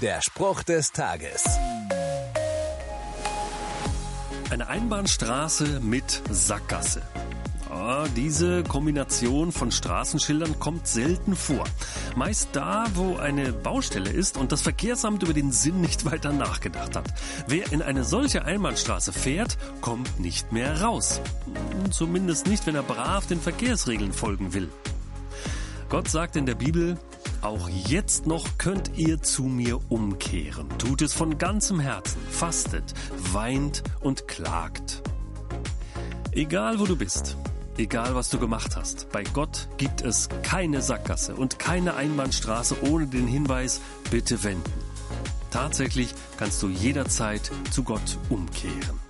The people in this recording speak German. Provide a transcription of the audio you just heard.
Der Spruch des Tages. Eine Einbahnstraße mit Sackgasse. Ja, diese Kombination von Straßenschildern kommt selten vor. Meist da, wo eine Baustelle ist und das Verkehrsamt über den Sinn nicht weiter nachgedacht hat. Wer in eine solche Einbahnstraße fährt, kommt nicht mehr raus. Zumindest nicht, wenn er brav den Verkehrsregeln folgen will. Gott sagt in der Bibel, auch jetzt noch könnt ihr zu mir umkehren. Tut es von ganzem Herzen, fastet, weint und klagt. Egal wo du bist, egal was du gemacht hast, bei Gott gibt es keine Sackgasse und keine Einbahnstraße ohne den Hinweis, bitte wenden. Tatsächlich kannst du jederzeit zu Gott umkehren.